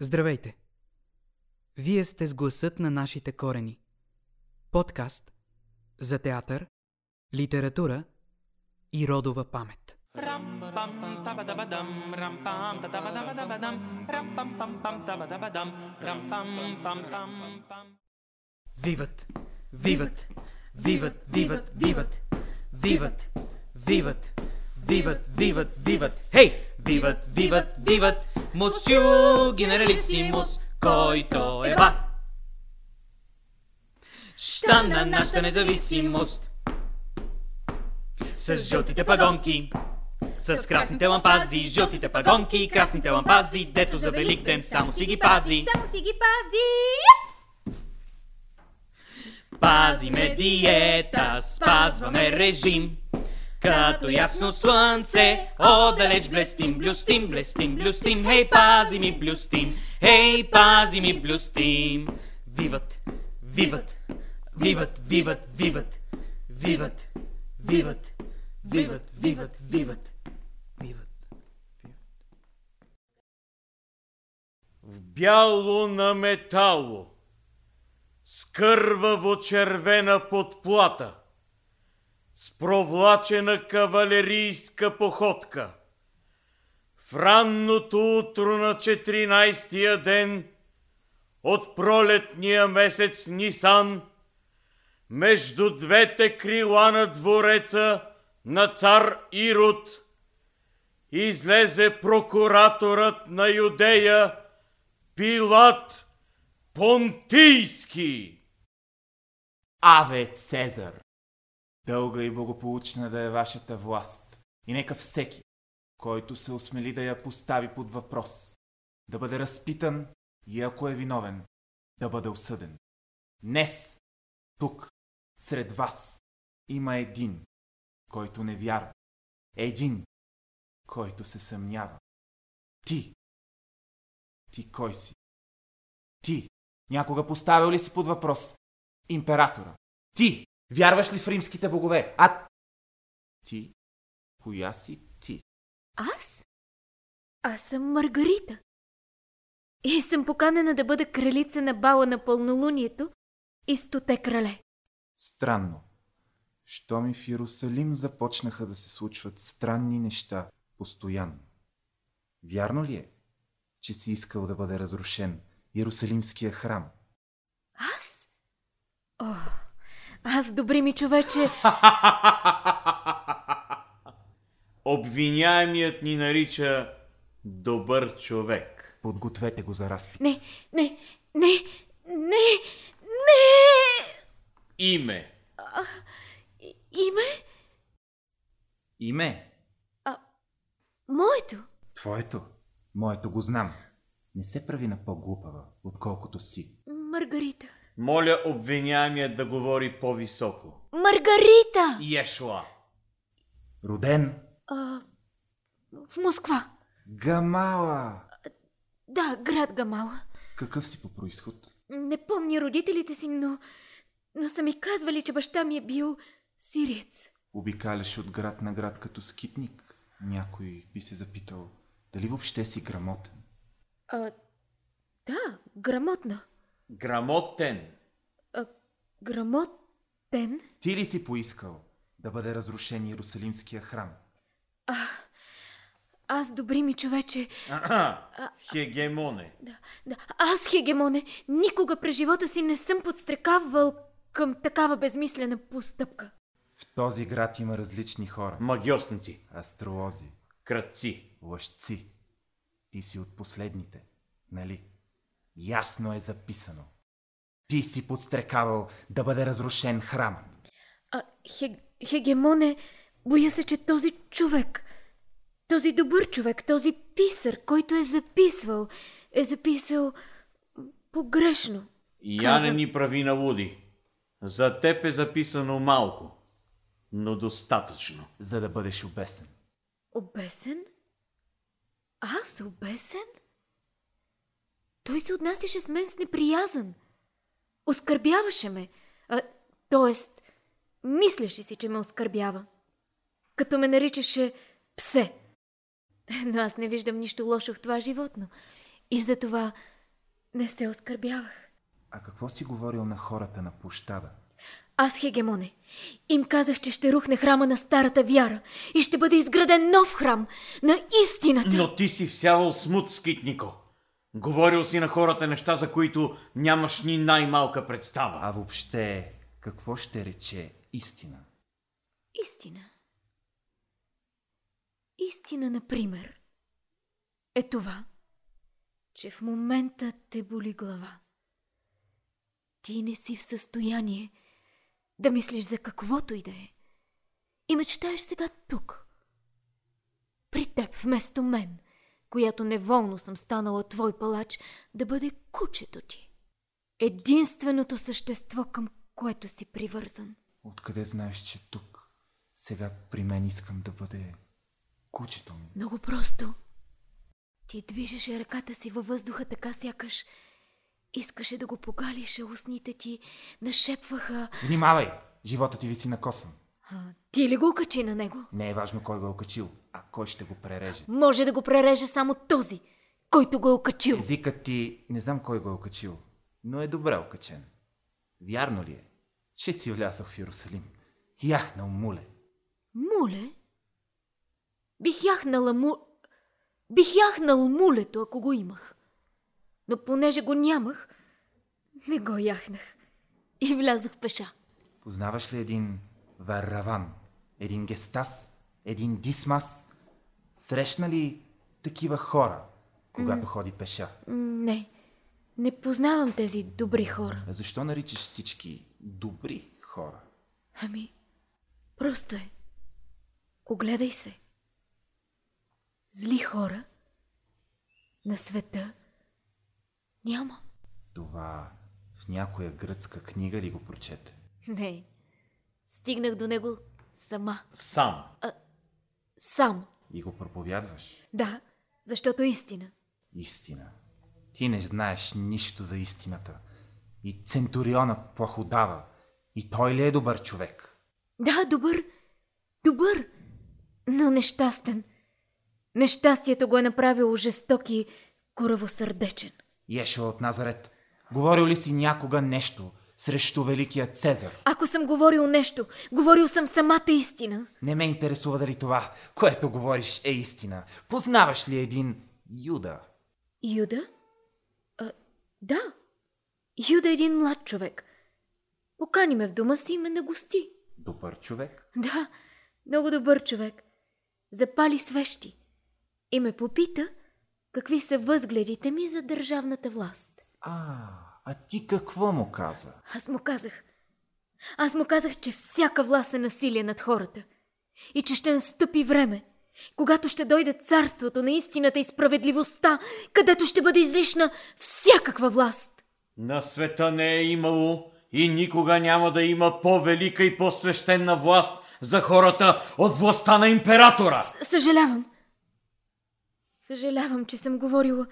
Здравейте! Вие сте с гласът на нашите корени. Подкаст за театър, литература и родова памет. Виват! Виват! Виват! Виват! Виват! Виват! Виват! Виват! Виват! Виват! Хей! Виват! Виват! Виват! Мусю генералисимус, който е ба! Ща на нашата независимост! С жълтите пагонки, с красните лампази, жълтите пагонки красните лампази, дето за велик ден само си ги пази. Само си ги пази! Пазиме диета, спазваме режим. Като ясно слънце, отдалеч блестим, блюстим, блестим, блюстим, хей, пази ми блюстим, хей, пази ми блюстим. Виват, виват, виват, виват, виват, виват, виват, виват, виват, виват, виват. В бяло на метало, с кърваво червена подплата, с провлачена кавалерийска походка. В ранното утро на 14-тия ден от пролетния месец Нисан, между двете крила на двореца на цар Ирод, излезе прокураторът на Юдея Пилат Понтийски. Аве, Цезар! Дълга и благополучна да е вашата власт. И нека всеки, който се осмели да я постави под въпрос, да бъде разпитан и ако е виновен, да бъде осъден. Днес, тук, сред вас, има един, който не вярва. Един, който се съмнява. Ти. Ти кой си? Ти. Някога поставил ли си под въпрос императора? Ти. Вярваш ли в римските богове? А ти? Коя си ти? Аз? Аз съм Маргарита. И съм поканена да бъда кралица на бала на пълнолунието и стоте крале. Странно. Що ми в Иерусалим започнаха да се случват странни неща постоянно. Вярно ли е, че си искал да бъде разрушен Иерусалимския храм? Аз? О, аз, добри ми човече, Обвиняемият ни нарича добър човек. Подгответе го за разпит. не, не, не, не, не! Име. И- Име? Име? Моето? Твоето? Моето го знам. Не се прави на по-глупава, отколкото си. Маргарита. Моля обвиняемият да говори по-високо. Маргарита! Ешла. Роден? А, в Москва. Гамала! Да, град Гамала. Какъв си по происход? Не помня родителите си, но... Но са ми казвали, че баща ми е бил сириец. Обикаляш от град на град като скитник. Някой би се запитал, дали въобще си грамотен. А, да, грамотна. Грамотен. А, грамотен? Ти ли си поискал да бъде разрушен Иерусалимския храм? Аз, добри ми човече, Аха. Хегемоне. да, да, аз, Хегемоне, никога през живота си не съм подстрекавал към такава безмислена постъпка. В този град има различни хора. Магиосници. Астролози, Кръци. лъжци. Ти си от последните, нали? Ясно е записано. Ти си подстрекавал да бъде разрушен храмът. А, хе, Хегемоне, боя се, че този човек, този добър човек, този писар, който е записвал, е записал погрешно. Я не Каза- ни прави на луди. За теб е записано малко, но достатъчно. за да бъдеш обесен. Обесен? Аз обесен? Той се отнасяше с мен с неприязън. Оскърбяваше ме. А, тоест, мислеше си, че ме оскърбява. Като ме наричаше псе. Но аз не виждам нищо лошо в това животно. и затова не се оскърбявах. А какво си говорил на хората на площада? Аз, Хегемоне, им казах, че ще рухне храма на старата вяра и ще бъде изграден нов храм на истината. Но ти си всявал смут, скитнико. Говорил си на хората неща, за които нямаш ни най-малка представа. А въобще, какво ще рече истина? Истина. Истина, например, е това, че в момента те боли глава. Ти не си в състояние да мислиш за каквото и да е. И мечтаеш сега тук. При теб, вместо мен, която неволно съм станала твой палач, да бъде кучето ти. Единственото същество, към което си привързан. Откъде знаеш, че тук, сега при мен искам да бъде кучето ми? Много просто. Ти движеше ръката си във въздуха така сякаш. Искаше да го погалиш, а устните ти нашепваха. Внимавай! Живота ти виси на косъм. А, ти ли го качи на него? Не е важно кой го е окачил, а кой ще го пререже. Може да го пререже само този, който го е окачил. Езикът ти не знам кой го е окачил, но е добре окачен. Вярно ли е, че си влязъл в Иерусалим? Яхнал муле. Муле? Бих яхнала му... Бих яхнал мулето, ако го имах. Но понеже го нямах, не го яхнах. И влязох пеша. Познаваш ли един Варраван, един Гестас, един Дисмас? Срещна ли такива хора, когато ходи пеша? М, Не, не познавам тези добри хора. А защо наричаш всички добри хора? Ами, просто е. Огледай се. Зли хора на света няма. Това в някоя гръцка книга ли го прочете? Не. Стигнах до него сама. Сам. Сам. И го проповядваш? Да, защото е истина. Истина. Ти не знаеш нищо за истината. И Центурионът плаходава. И той ли е добър човек? Да, добър. Добър. Но нещастен. Нещастието го е направило жесток и коравосърдечен. Ешо от Назарет, говорил ли си някога нещо срещу великия Цезар? Ако съм говорил нещо, говорил съм самата истина. Не ме интересува дали това, което говориш е истина. Познаваш ли един Юда? Юда? А, да. Юда е един млад човек. Покани ме в дома си и ме нагости. Добър човек? Да, много добър човек. Запали свещи и ме попита какви са възгледите ми за държавната власт. А, а ти какво му каза? Аз му казах. Аз му казах, че всяка власт е насилие над хората. И че ще настъпи време, когато ще дойде царството на истината и справедливостта, където ще бъде излишна всякаква власт. На света не е имало и никога няма да има по-велика и по-свещена власт за хората от властта на императора. С- съжалявам. Съжалявам, че съм говорила,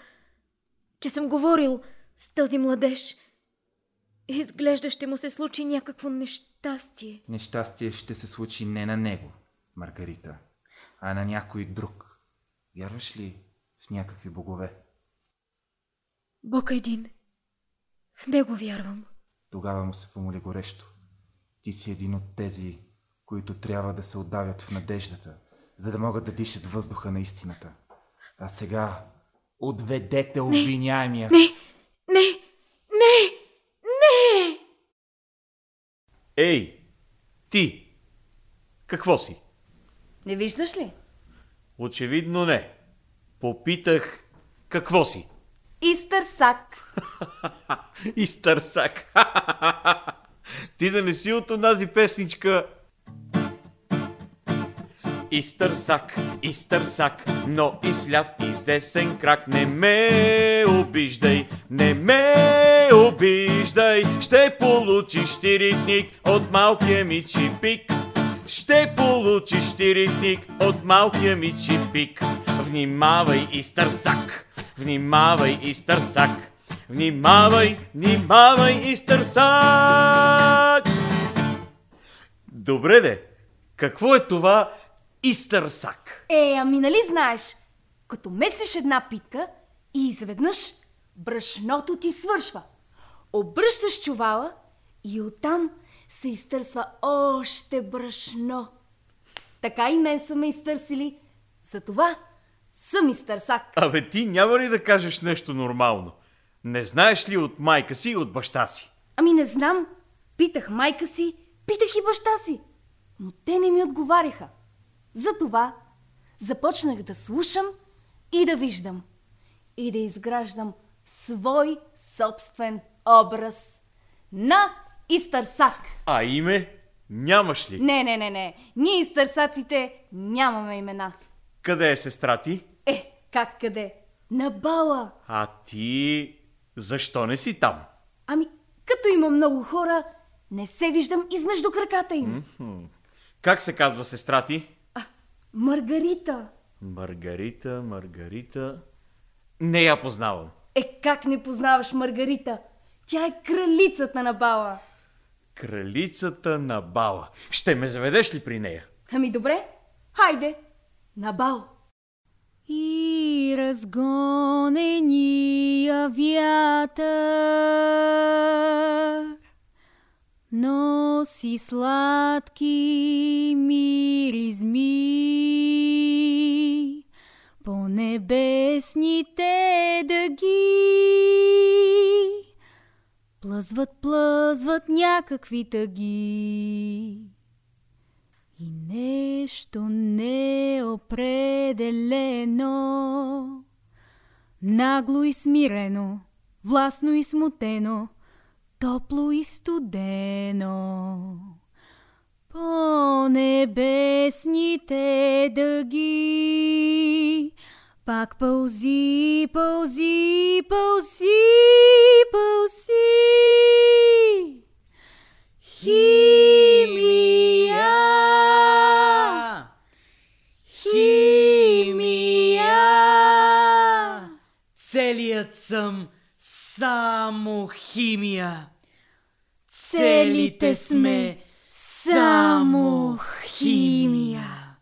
че съм говорил с този младеж. Изглежда ще му се случи някакво нещастие. Нещастие ще се случи не на него, Маргарита, а на някой друг. Вярваш ли в някакви богове? Бог е един. В него вярвам. Тогава му се помоли горещо. Ти си един от тези, които трябва да се отдавят в надеждата, за да могат да дишат въздуха на истината. А сега отведете обвиняемия. Не, не, не, не! Ей, ти! Какво си? Не виждаш ли? Очевидно не. Попитах какво си. Истър сак. Изтърсак. Ти да не си от онази песничка. Изтърсак, изтърсак, но и сляв и с десен крак. Не ме обиждай, не ме обиждай. Ще получиш тиритник от малкия ми чипик. Ще получиш тиритник от малкия ми чипик. Внимавай, изтърсак, внимавай, изтърсак. Внимавай, внимавай, изтърсак! Добре де, какво е това изтърсак? Е, ами нали знаеш, като месиш една питка, И изведнъж брашното ти свършва. Обръщаш чувала и оттам се изтърсва още брашно. Така и мен са ме изтърсили. Затова съм изтърсак. Абе ти няма ли да кажеш нещо нормално? Не знаеш ли от майка си и от баща си? Ами не знам. Питах майка си, питах и баща си. Но те не ми отговаряха. Затова започнах да слушам и да виждам. И да изграждам свой собствен образ на изтърсак. А име нямаш ли? Не, не, не, не. Ние изтърсаците нямаме имена. Къде е сестра ти? Е, как къде? На бала. А ти защо не си там? Ами, като има много хора, не се виждам измежду краката им. Как се казва сестра ти? Маргарита. Маргарита, Маргарита... Не я познавам. Е, как не познаваш Маргарита? Тя е кралицата на бала. Кралицата на бала. Ще ме заведеш ли при нея? Ами добре, хайде, на бал. И разгонения вятър носи сладки миризми по небесните дъги. Плъзват, плъзват някакви тъги. И нещо неопределено, нагло и смирено, властно и смутено, топло и студено. По небесните дъги, пак пълзи, пълзи, пълзи, пълзи. Химия! Химия! Целият съм само химия. Целите сме само химия.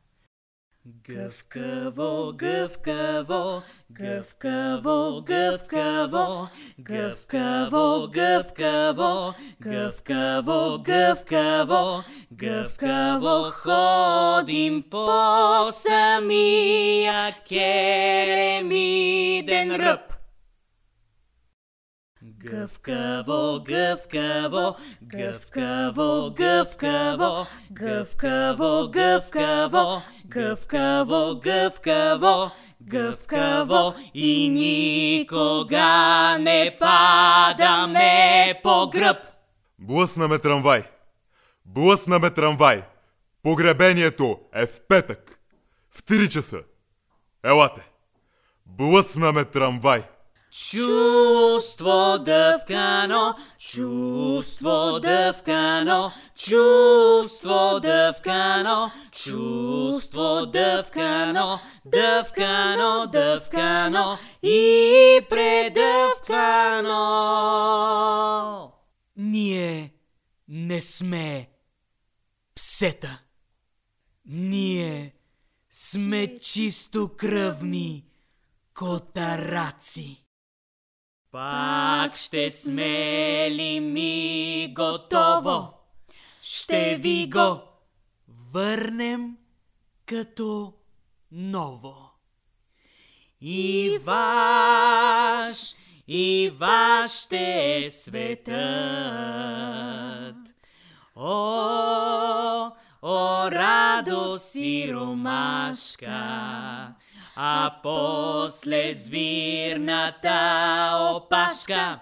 Гъвкаво, гъвкаво, гъвкаво, гъвкаво, гъвкаво, гъвкаво, гъвкаво, гъвкаво, гъвкаво ходим по самия керемиден ръб. Гъвкаво, гъвкаво, гъвкаво, гъвкаво, гъвкаво, гъвкаво, гъвкаво, гъвкаво, гъвкаво и никога не падаме по гръб. Блъсна ме трамвай. Блъсна ме трамвай. Погребението е в петък. В 3 часа. Елате. Блъсна ме трамвай. Чувство дъвкано, чувство дъвкано, чувство дъвкано, чувство дъвкано, дъвкано, дъвкано и предъвкано. Ние не сме псета. Ние сме чисто кръвни котараци. Пак ще сме ли ми готово? Ще ви го върнем като ново. И ваш, и ваш ще е светът. О, о, радост и ромашка, а после звирната опашка.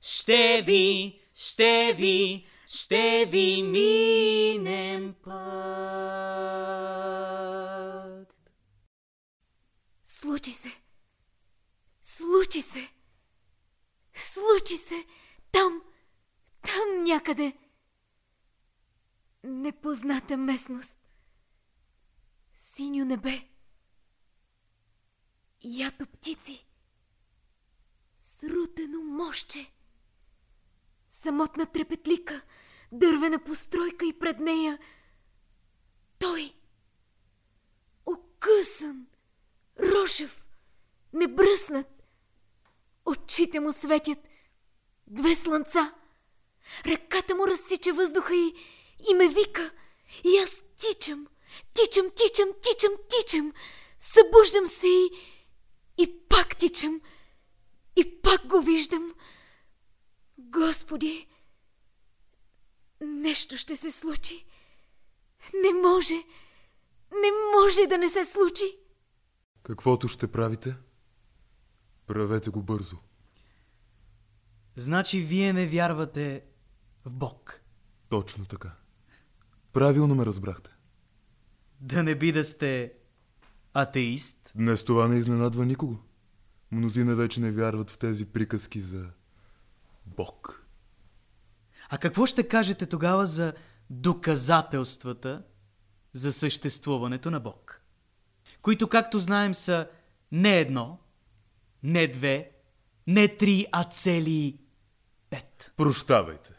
Ще ви, ще ви, ще ви минем път. Случи се. Случи се. Случи се. Там, там някъде. Непозната местност. Синьо небе. Ято птици. Срутено мощче. Самотна трепетлика, дървена постройка и пред нея. Той. Окъсан, рошев, небръснат, Очите му светят. Две слънца. Ръката му разсича въздуха и, и ме вика. И аз тичам, тичам, тичам, тичам, тичам. Събуждам се и, и пак тичам. И пак го виждам. Господи, нещо ще се случи. Не може, не може да не се случи. Каквото ще правите, правете го бързо. Значи вие не вярвате в Бог. Точно така. Правилно ме разбрахте. Да не би да сте атеист? Днес това не изненадва никого. Мнозина вече не вярват в тези приказки за Бог. А какво ще кажете тогава за доказателствата за съществуването на Бог? Които, както знаем, са не едно, не две, не три, а цели пет. Прощавайте.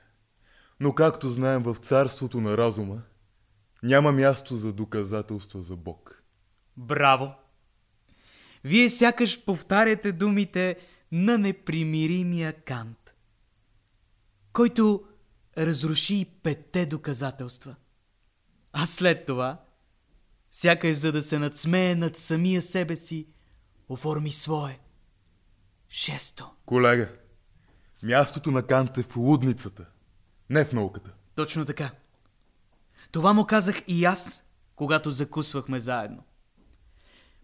Но както знаем в царството на разума, няма място за доказателства за Бог. Браво! Вие сякаш повтаряте думите на непримиримия Кант, който разруши и петте доказателства. А след това, сякаш за да се надсмее над самия себе си, оформи свое. Шесто. Колега, мястото на Кант е в лудницата, не в науката. Точно така. Това му казах и аз, когато закусвахме заедно.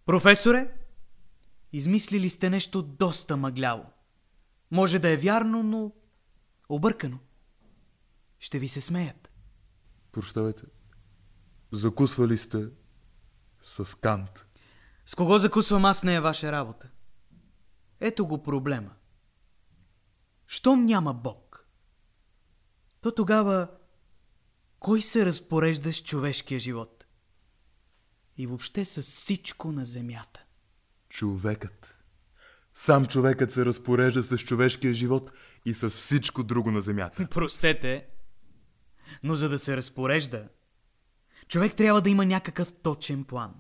Професоре, измислили сте нещо доста мъгляво. Може да е вярно, но объркано. Ще ви се смеят. Прощавайте. Закусвали сте с Кант. С кого закусвам аз не е ваша работа. Ето го проблема. Щом няма Бог, то тогава кой се разпорежда с човешкия живот? И въобще с всичко на земята. Човекът. Сам човекът се разпорежда с човешкия живот и с всичко друго на земята. Простете, но за да се разпорежда, човек трябва да има някакъв точен план.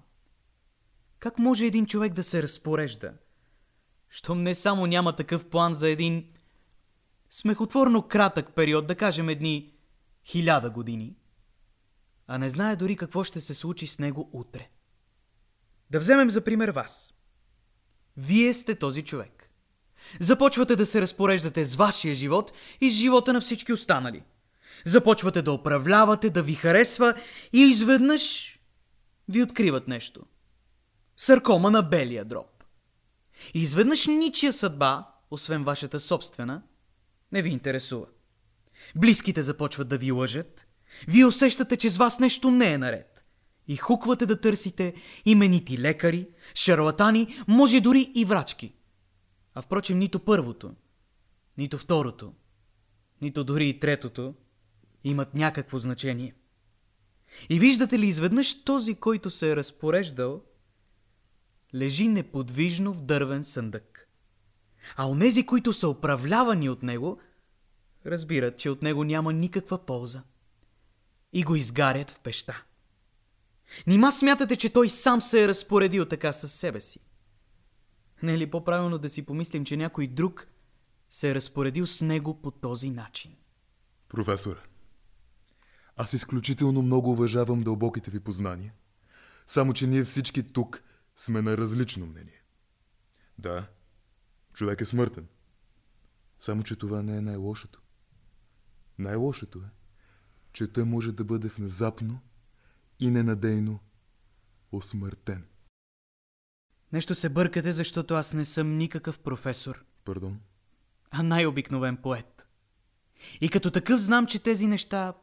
Как може един човек да се разпорежда? Щом не само няма такъв план за един смехотворно кратък период, да кажем едни хиляда години, а не знае дори какво ще се случи с него утре. Да вземем за пример вас. Вие сте този човек. Започвате да се разпореждате с вашия живот и с живота на всички останали. Започвате да управлявате, да ви харесва и изведнъж ви откриват нещо. Саркома на белия дроб. И изведнъж ничия съдба, освен вашата собствена, не ви интересува. Близките започват да ви лъжат. Вие усещате, че с вас нещо не е наред. И хуквате да търсите именити лекари, шарлатани, може дори и врачки. А впрочем, нито първото, нито второто, нито дори и третото имат някакво значение. И виждате ли изведнъж този, който се е разпореждал, лежи неподвижно в дървен съндък. А онези, които са управлявани от него, разбират, че от него няма никаква полза. И го изгарят в пеща. Нима смятате, че той сам се е разпоредил така със себе си? Не е ли по-правилно да си помислим, че някой друг се е разпоредил с него по този начин? Професоре, аз изключително много уважавам дълбоките ви познания, само че ние всички тук сме на различно мнение. Да, човек е смъртен. Само, че това не е най-лошото. Най-лошото е, че той може да бъде внезапно и ненадейно осмъртен. Нещо се бъркате, защото аз не съм никакъв професор, Пардон? а най-обикновен поет. И като такъв знам, че тези неща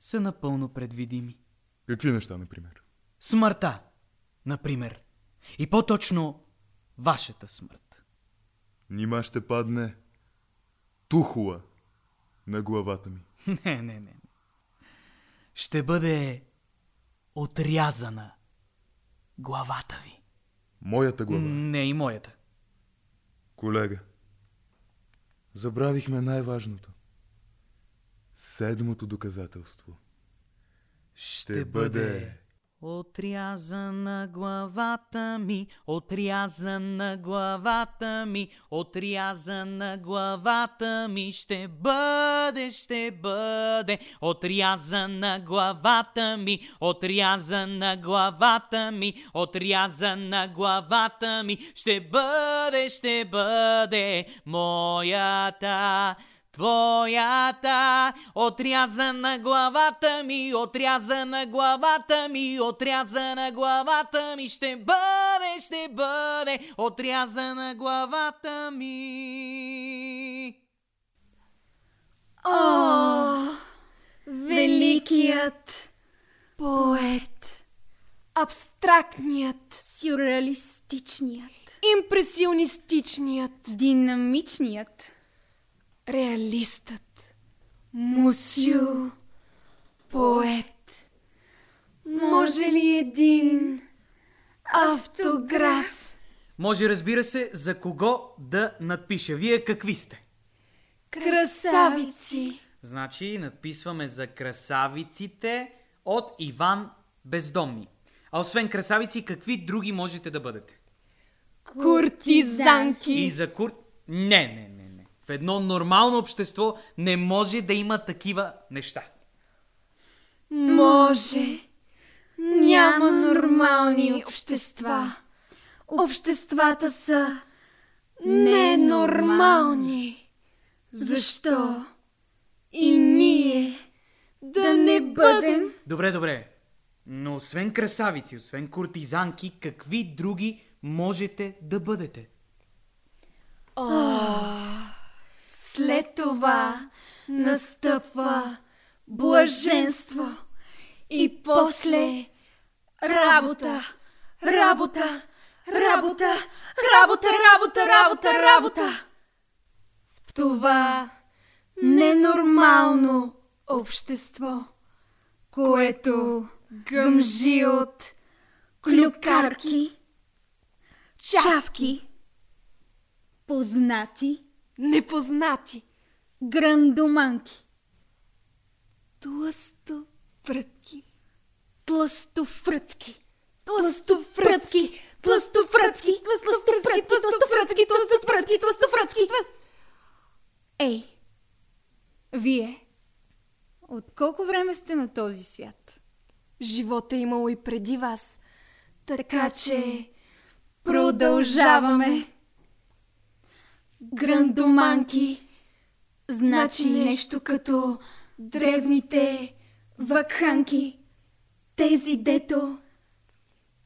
са напълно предвидими. Какви неща, например? Смъртта, например. И по-точно вашата смърт. Нима ще падне тухула на главата ми. Не, не, не. Ще бъде отрязана главата ви. Моята глава. Не и моята. Колега, забравихме най-важното. Седмото доказателство. Ще бъде Отрязана главата ми, отрязана главата ми, отрязана главата ми ще бъде, ще бъде. Отрязана главата ми, отрязана главата ми, отрязана главата ми ще бъде, ще бъде моята. Твоята отрязана главата ми, отрязана главата ми, отрязана главата ми ще бъде, ще бъде, отрязана главата ми. О, великият поет, абстрактният, Сюрреалистичният. импресионистичният, Динамичният. Реалистът, мусю, поет. Може ли един автограф? Може, разбира се, за кого да надпиша. Вие какви сте? Красавици, Значи, надписваме за красавиците от Иван Бездомни. А освен красавици, какви други можете да бъдете? куртизанки, И за кур... Не, не, не, не. В едно нормално общество не може да има такива неща. Може. Няма нормални общества. Обществата са ненормални. Защо? И ние да не бъдем Добре, добре. Но освен красавици, освен куртизанки, какви други можете да бъдете? След това настъпва блаженство и после работа, работа, работа, работа, работа, работа, работа. В това ненормално общество, което гъмжи от клюкарки, чавки, Познати. Непознати, Грандоманки. тлъстопрътки, тлъстофрътки, тлъстофрътки, тлъстофрътки, тлъстофрътки, тлъстофрътки, тлъстофрътки, тлъстофрътки, Ей, вие, от колко време сте на този свят? Живота е имало и преди вас, така че продължаваме. Грандоманки, значи нещо като древните вакханки. Тези дето,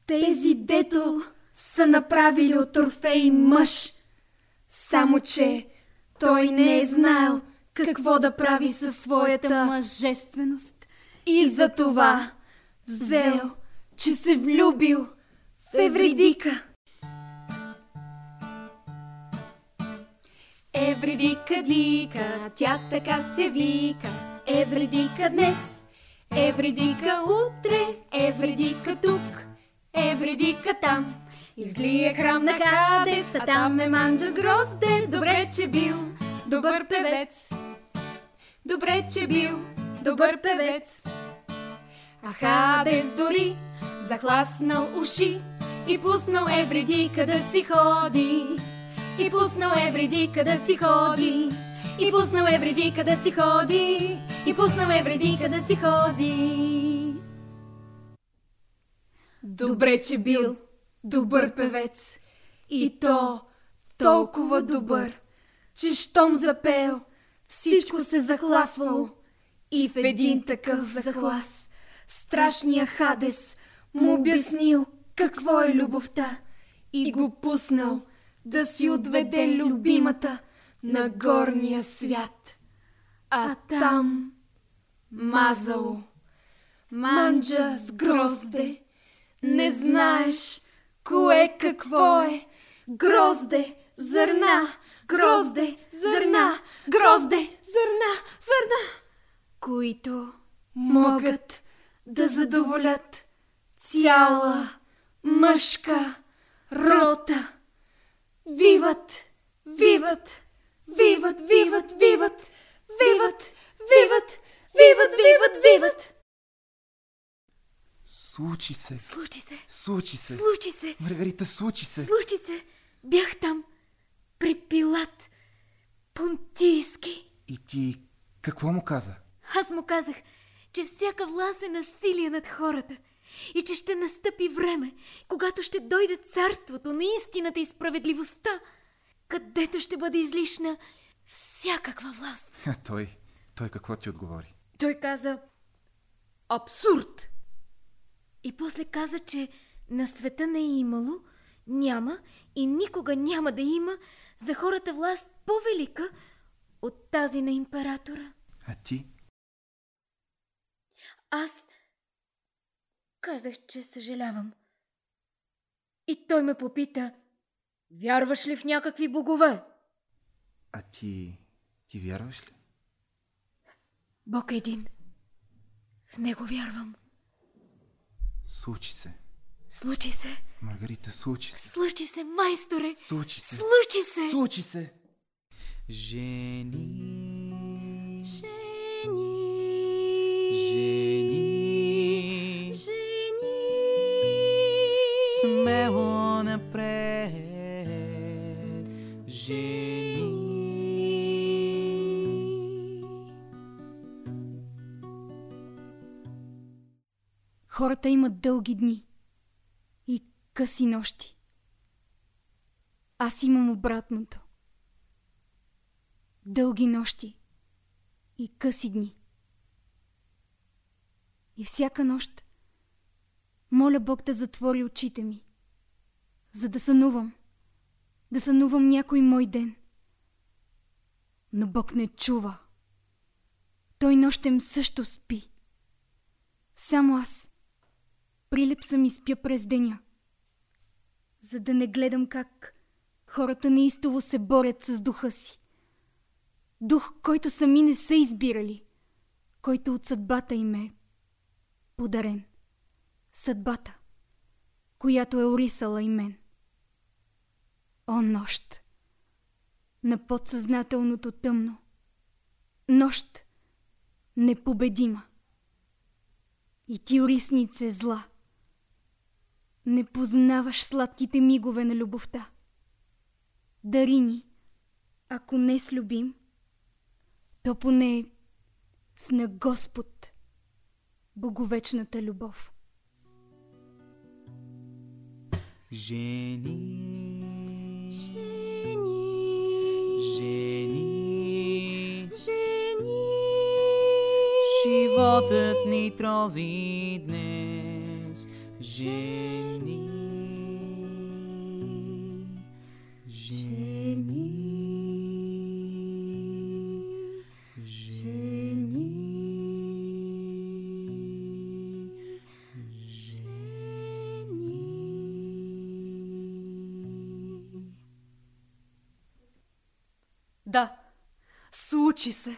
тези дето са направили от Орфей мъж. Само, че той не е знаел какво да прави със своята Мъжественост. и за това взел, че се влюбил в Евридика. Евридика дика, тя така се вика. Евридика днес, Евридика утре, Евридика тук, Евридика там. И в злия храм на Хадес, а там е манджа с грозде. Добре, че бил добър певец. Добре, че бил добър певец. А Хадес дори захласнал уши и пуснал Евридика да си ходи. И пуснал Евридика да си ходи. И пуснал Евридика да си ходи. И пуснал Евридика да си ходи. Добре, че бил добър певец. И то толкова добър, че щом запел, всичко се захласвало. И в един такъв захлас, страшния Хадес му обяснил какво е любовта и го пуснал да си отведе любимата на горния свят. А там мазало, манджа с грозде, не знаеш кое какво е. Грозде, зърна, грозде, зърна, грозде, зърна, зърна, които могат да задоволят цяла мъжка рота. Виват, виват, виват, виват, виват, виват, виват, виват, виват, виват. Случи се. Случи се. Случи се. Случи се. Маргарита, случи се. Случи се. Бях там. При Пилат. Понтийски. И ти какво му каза? Аз му казах, че всяка власт е насилие над хората и че ще настъпи време, когато ще дойде царството на истината и справедливостта, където ще бъде излишна всякаква власт. А той, той какво ти отговори? Той каза абсурд. И после каза, че на света не е имало, няма и никога няма да има за хората власт по-велика от тази на императора. А ти? Аз казах, че съжалявам. И той ме попита, вярваш ли в някакви богове? А ти... ти вярваш ли? Бог е един. В него вярвам. Случи се. Случи се. Маргарита, случи се. Случи се, майсторе. Случи се. Случи се. Случи се. Жени, Жени. Смело напред. Жени. Хората имат дълги дни и къси нощи. Аз имам обратното. Дълги нощи и къси дни. И всяка нощ моля Бог да затвори очите ми, за да сънувам, да сънувам някой мой ден. Но Бог не чува. Той нощем също спи. Само аз. Прилеп съм и спя през деня. За да не гледам как хората неистово се борят с духа си. Дух, който сами не са избирали, който от съдбата им е подарен. Съдбата, която е орисала и мен. О, нощ! На подсъзнателното тъмно. Нощ непобедима. И ти, ориснице, зла. Не познаваш сладките мигове на любовта. Дари ни, ако не с любим, то поне с на Господ, боговечната любов. Жени, Жени. жени, Жени. животът ни трови днес. Жени, Да, случи се.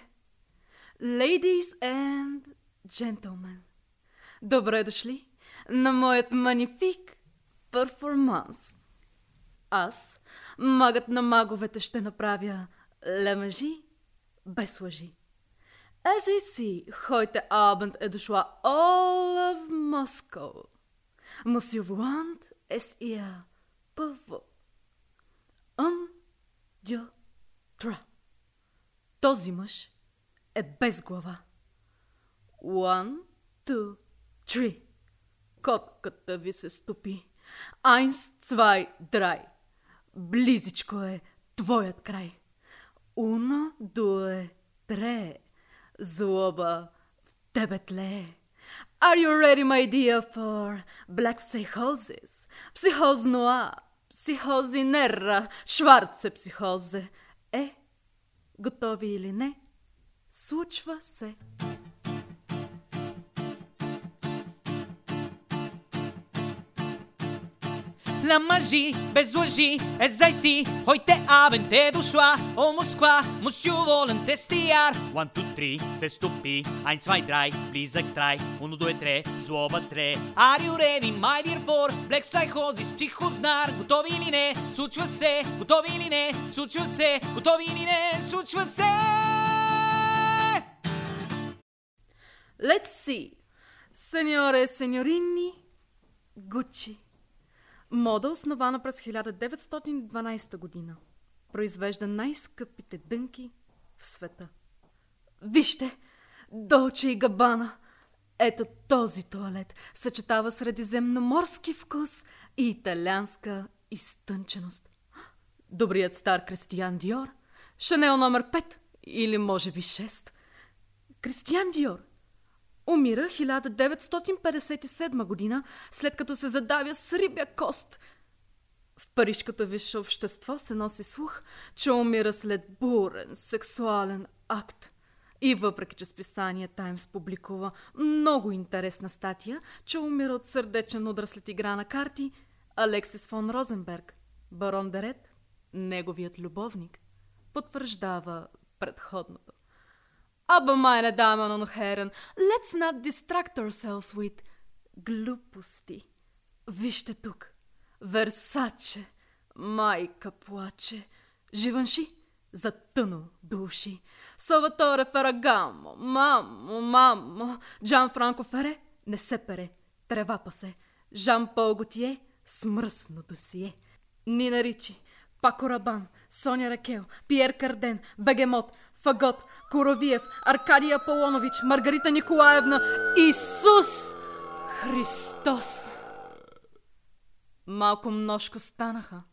Ladies and gentlemen, добре дошли на моят манифик перформанс. Аз, магът на маговете, ще направя лемежи без лъжи. See, heute Abend е дошла all of Moscow. Monsieur Volant est ihr първо. Un, trois. Този мъж е без глава. One, two, three. Котката ви се стопи. Айнс, цвай, драй. Близичко е твоят край. Уно, дуе, тре. Злоба в тебе тлее. Are you ready, my dear, for black psychosis? Psychose noir, psychose nera, шварце психозе. Е, готови или не? Случва се. La magie, без лъжи, е зай си, heute Abend е дошла, о Москва, Monsieur wollen testiar. One, two, three, се стопи, ein, zwei, drei, близък трай, uno, due, tre, злоба тре. Are you ready, my dear for, Black Psychosis, психознар, готови или не, случва се, готови или не, случва се, готови или не, случва се! Let's see. Сеньоре, сеньорини, Гучи. Мода, основана през 1912 година. Произвежда най-скъпите дънки в света. Вижте, Долче и Габана. Ето този туалет съчетава средиземноморски вкус и италианска изтънченост. Добрият стар Кристиян Диор, Шанел номер 5 или може би 6. Кристиян Диор умира 1957 година, след като се задавя с рибя кост. В парижкото висше общество се носи слух, че умира след бурен сексуален акт. И въпреки, че списание Таймс публикува много интересна статия, че умира от сърдечен удар след игра на карти, Алексис фон Розенберг, барон Дерет, неговият любовник, потвърждава предходното. Aber meine Damen und Herren, let's not distract ourselves with глупости. Вижте тук. Версаче, майка плаче, Живанши, затънал души. Салваторе Ферагамо, мамо, мамо, Джан Франко Фере, не се пере, трева пасе. Жан Пол Готие, смръсно досие. Нина Ричи, Пако Рабан, Соня Ракел, Пиер Карден, Бегемот, Фагот, Коровиев, Аркадия Аполонович, Маргарита Николаевна, Исус Христос. Малко множко станаха.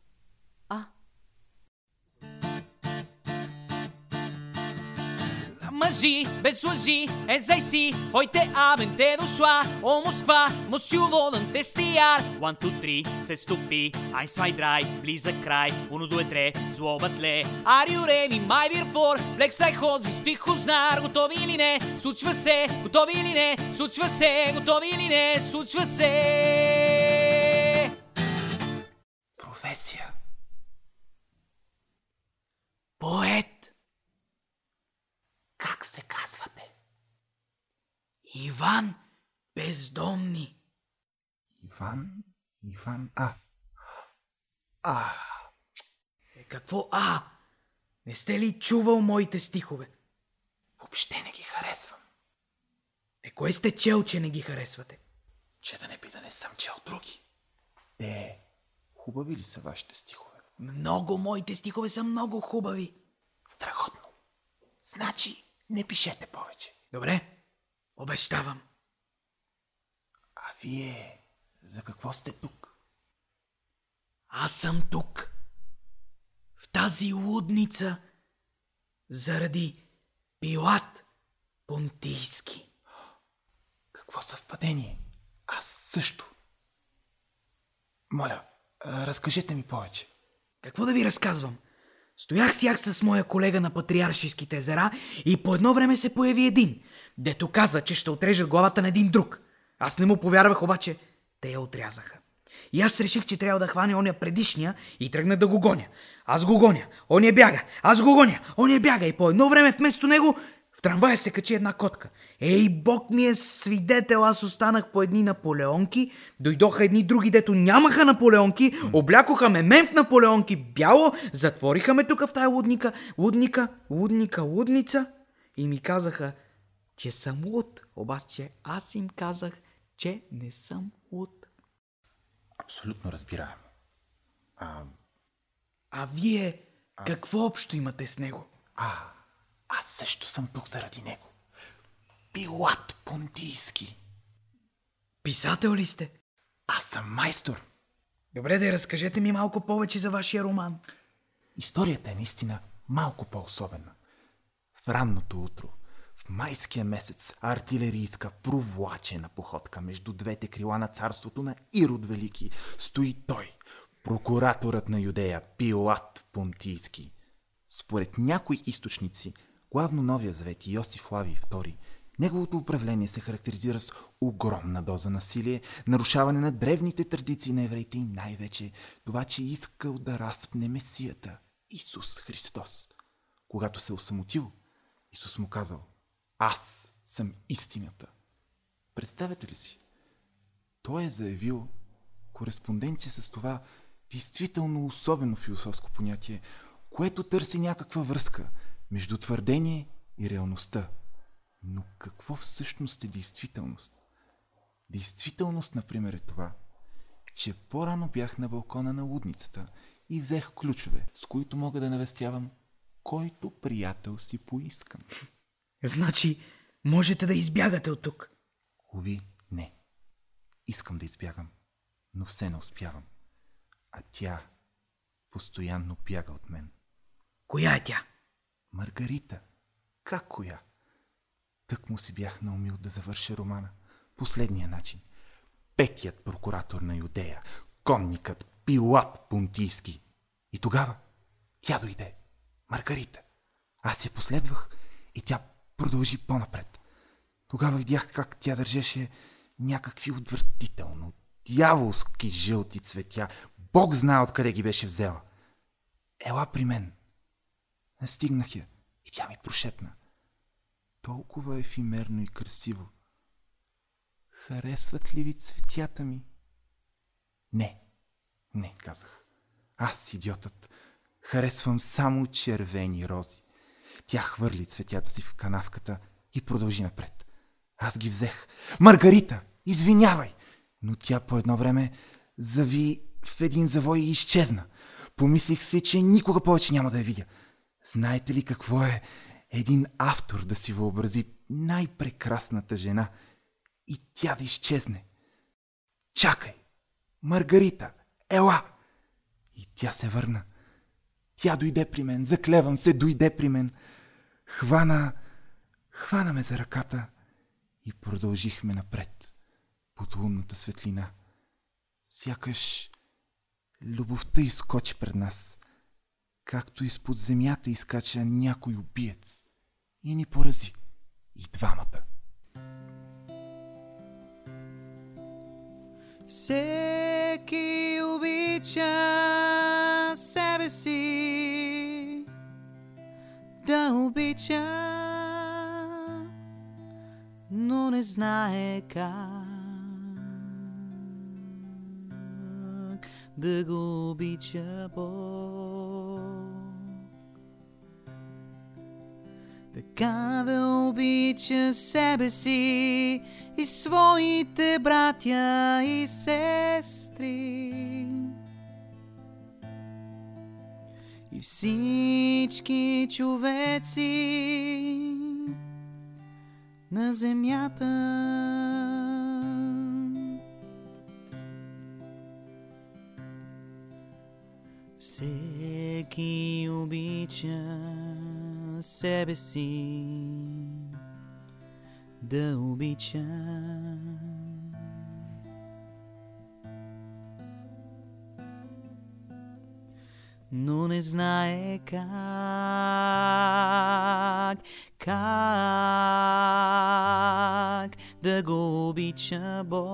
Мъжи, без лъжи, езай си, heute Abend е дошла, о Москва, wollen testiar. One, two, three, се стопи, eins, zwei, drei, близък край, uno, due, tre, злобът ле. Are you ready, my dear for, Black Psychosis, психознар, готови или не, случва се, готови или не, случва се, готови или не, случва се. Професия. Поет. Как се казвате? Иван Бездомни. Иван? Иван А. А. Е, какво А? Не сте ли чувал моите стихове? Въобще не ги харесвам. Е, кое сте чел, че не ги харесвате? Че да не би да не съм чел други. Е, хубави ли са вашите стихове? Много моите стихове са много хубави. Страхотно. Значи, не пишете повече. Добре, обещавам. А вие за какво сте тук? Аз съм тук. В тази лудница. Заради Пилат Понтийски. Какво съвпадение? Аз също. Моля, разкажете ми повече. Какво да ви разказвам? Стоях сях с моя колега на Патриаршийските езера и по едно време се появи един, дето каза, че ще отрежат главата на един друг. Аз не му повярвах, обаче те я отрязаха. И аз реших, че трябва да хване оня предишния и тръгна да го гоня. Аз го гоня, оня бяга, аз го гоня, оня бяга и по едно време вместо него трамвая се качи една котка. Ей, Бог ми е свидетел, аз останах по едни наполеонки, дойдоха едни други, дето нямаха наполеонки, облякоха ме мен в наполеонки бяло, затвориха ме тук в тая лудника, лудника, лудника, лудница и ми казаха, че съм луд. Обаче аз им казах, че не съм луд. Абсолютно разбираем. А, А вие какво общо имате с него? а, аз също съм тук заради него. Пилат Понтийски. Писател ли сте? Аз съм майстор. Добре да разкажете ми малко повече за вашия роман. Историята е наистина малко по-особена. В ранното утро, в майския месец, артилерийска провлачена походка между двете крила на царството на Ирод Велики стои той, прокураторът на Юдея, Пилат Понтийски. Според някои източници, главно Новия завет Йосиф Лави II, неговото управление се характеризира с огромна доза насилие, нарушаване на древните традиции на евреите и най-вече това, че е искал да разпне Месията, Исус Христос. Когато се осамотил, Исус му казал, аз съм истината. Представете ли си? Той е заявил кореспонденция с това действително особено философско понятие, което търси някаква връзка между твърдение и реалността. Но какво всъщност е действителност? Действителност, например, е това, че по-рано бях на балкона на лудницата и взех ключове, с които мога да навестявам който приятел си поискам. Значи, можете да избягате от тук. Ови, не. Искам да избягам, но все не успявам. А тя постоянно бяга от мен. Коя е тя? Маргарита. Как коя? Тък му си бях наумил да завърша романа. Последния начин. Петият прокуратор на Юдея. Конникът Пилат Понтийски. И тогава тя дойде. Маргарита. Аз я последвах и тя продължи по-напред. Тогава видях как тя държеше някакви отвратително, дяволски жълти цветя. Бог знае откъде ги беше взела. Ела при мен. Настигнах я и тя ми прошепна. Толкова ефимерно и красиво. Харесват ли ви цветята ми? Не, не, казах. Аз, идиотът, харесвам само червени рози. Тя хвърли цветята си в канавката и продължи напред. Аз ги взех. Маргарита, извинявай! Но тя по едно време зави в един завой и изчезна. Помислих си, че никога повече няма да я видя. Знаете ли какво е един автор да си въобрази най-прекрасната жена и тя да изчезне? Чакай! Маргарита, ела! И тя се върна. Тя дойде при мен, заклевам се, дойде при мен. Хвана, хвана ме за ръката и продължихме напред под лунната светлина. Сякаш любовта изкочи пред нас, както изпод земята изкача някой убиец и ни порази и двамата. Всеки обича себе си да обича, но не знае как да го обича Бог. Така обича себе си и своите братя и сестри. И всички човеци на земята. Всеки обича себе си да обича. Но не знае как, как да го обича Бог.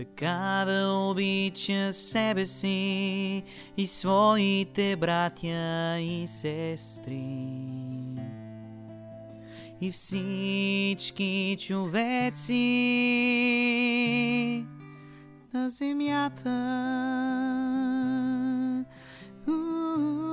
Така да обича себе си и своите братя и сестри и всички човеци на земята. Там.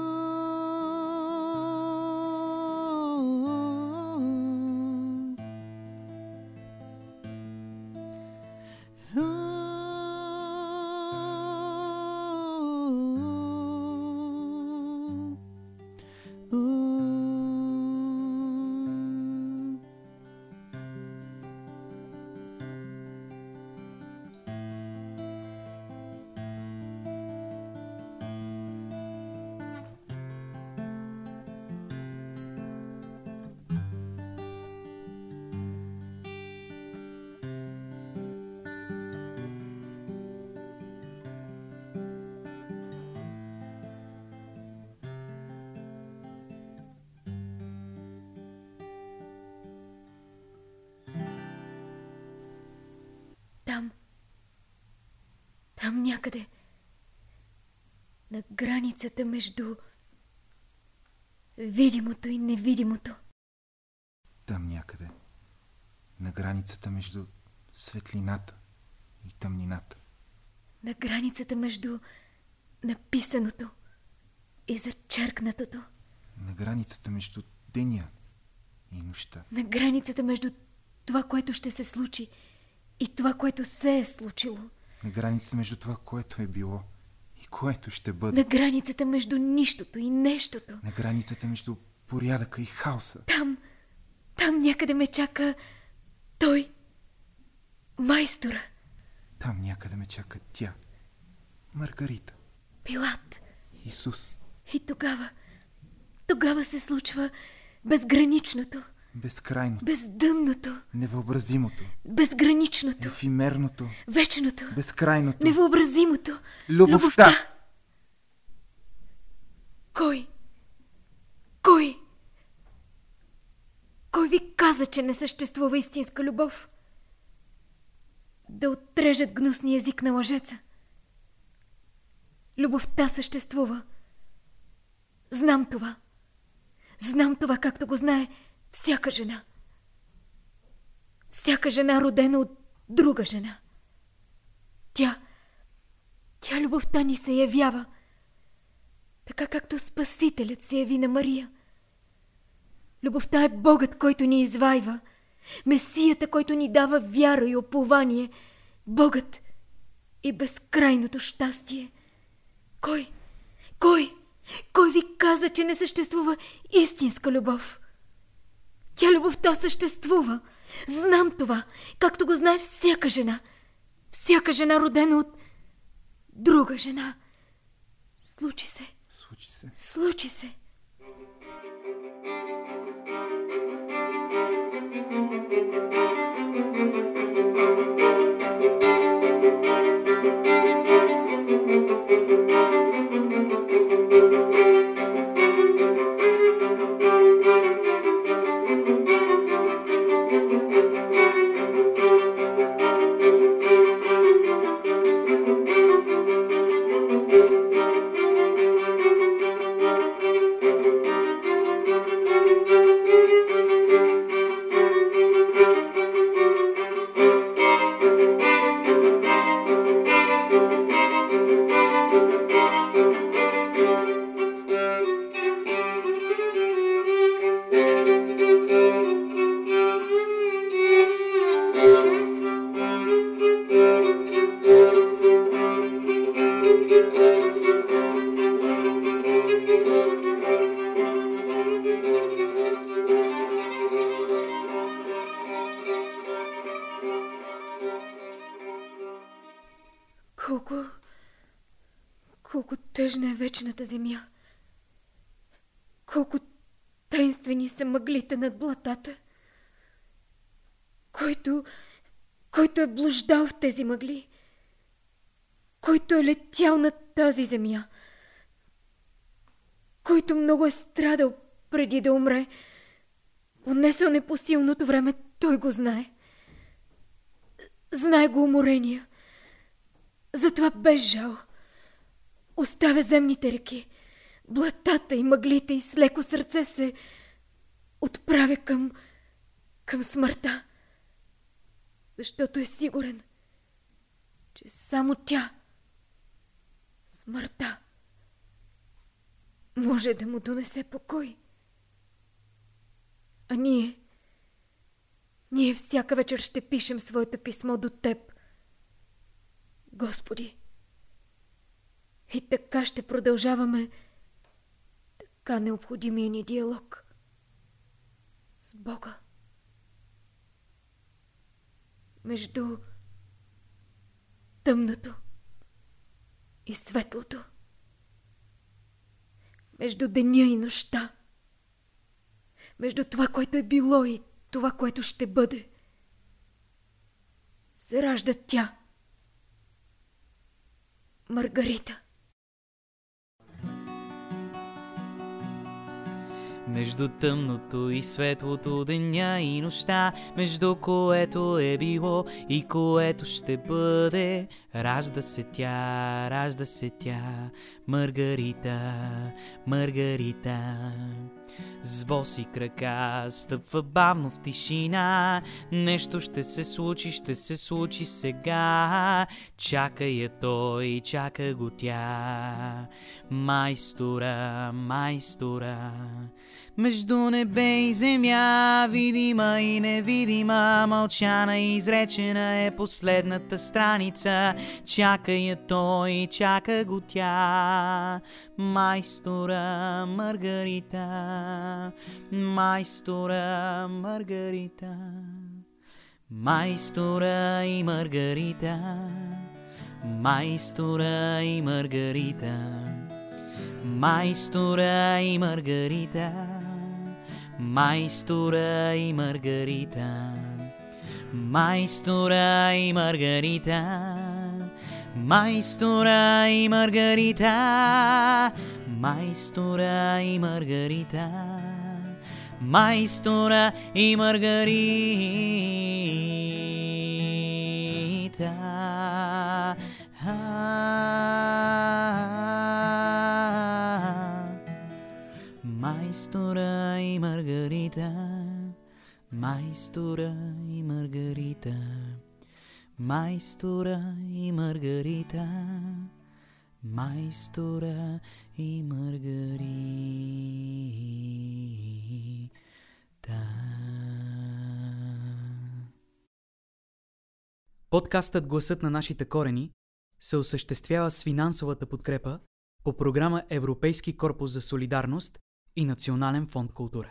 Там някъде. На границата между видимото и невидимото. Там някъде. На границата между светлината и тъмнината. На границата между написаното и зачеркнатото. На границата между деня и нощта. На границата между това, което ще се случи и това, което се е случило. На границата между това, което е било и което ще бъде. На границата между нищото и нещото. На границата между порядъка и хаоса. Там, там някъде ме чака той, майстора, Там някъде ме чака тя. Маргарита. Пилат. Исус. И тогава, тогава се случва безграничното, Безкрайното. бездънното, Невъобразимото. безграничното, Ефимерното. вечното, Безкрайното. невъобразимото. Любовта. Кой? Кой? Кой ви каза, че не съществува истинска любов? Да отрежат гнусния език на лъжеца. Любовта съществува. Знам това. Знам това, както го знае всяка жена. Всяка жена, родена от друга жена. Тя, тя любовта ни се явява – така както Спасителят се яви на Мария. Любовта е Богът, който ни извайва, Месията, който ни дава вяра и опование, Богът и безкрайното щастие. Кой? Кой? Кой ви каза, че не съществува истинска любов? Тя любовта съществува. Знам това, както го знае всяка жена. Всяка жена родена от друга жена. Случи се. Случи се. Случи се. Тези мъгли. Който е летял над тази земя. Който много е страдал преди да умре. Отнесъл непосилното време, той го знае. Знае го уморения. Затова без жал. Оставя земните реки, блатата и мъглите и с леко сърце се отправя към, към смъртта. Защото е сигурен, че само тя, смъртта, може да му донесе покой. А ние, ние всяка вечер ще пишем своето писмо до теб, Господи. И така ще продължаваме така необходимия ни диалог с Бога. Между тъмното и светлото. Между деня и нощта. Между това, което е било и това, което ще бъде. Се ражда тя. Маргарита. Между тъмното и светлото деня и нощта, между което е било и което ще бъде, ражда се тя, ражда се тя, Маргарита, Маргарита. с боси крака, стъпва бавно в тишина. Нещо ще се случи, ще се случи сега. Чака я той, чака го тя. Майстора, майстора. Между небе и земя, видима и невидима, мълчана и изречена е последната страница. Чака я той, чака го тя. Майстора Маргарита, майстора Маргарита, майстора и Маргарита, майстора и Маргарита, майстора и Маргарита, майстора и Маргарита, майстора и Маргарита. Майстора и Маргарита, майстора и Маргарита, майстора и Маргарита. Майстора и Маргарита, майстора и Маргарита. Майстора и Маргарита, майстора и Маргарита. Подкастът Гласът на нашите корени се осъществява с финансовата подкрепа по програма Европейски корпус за солидарност и Национален фонд култура.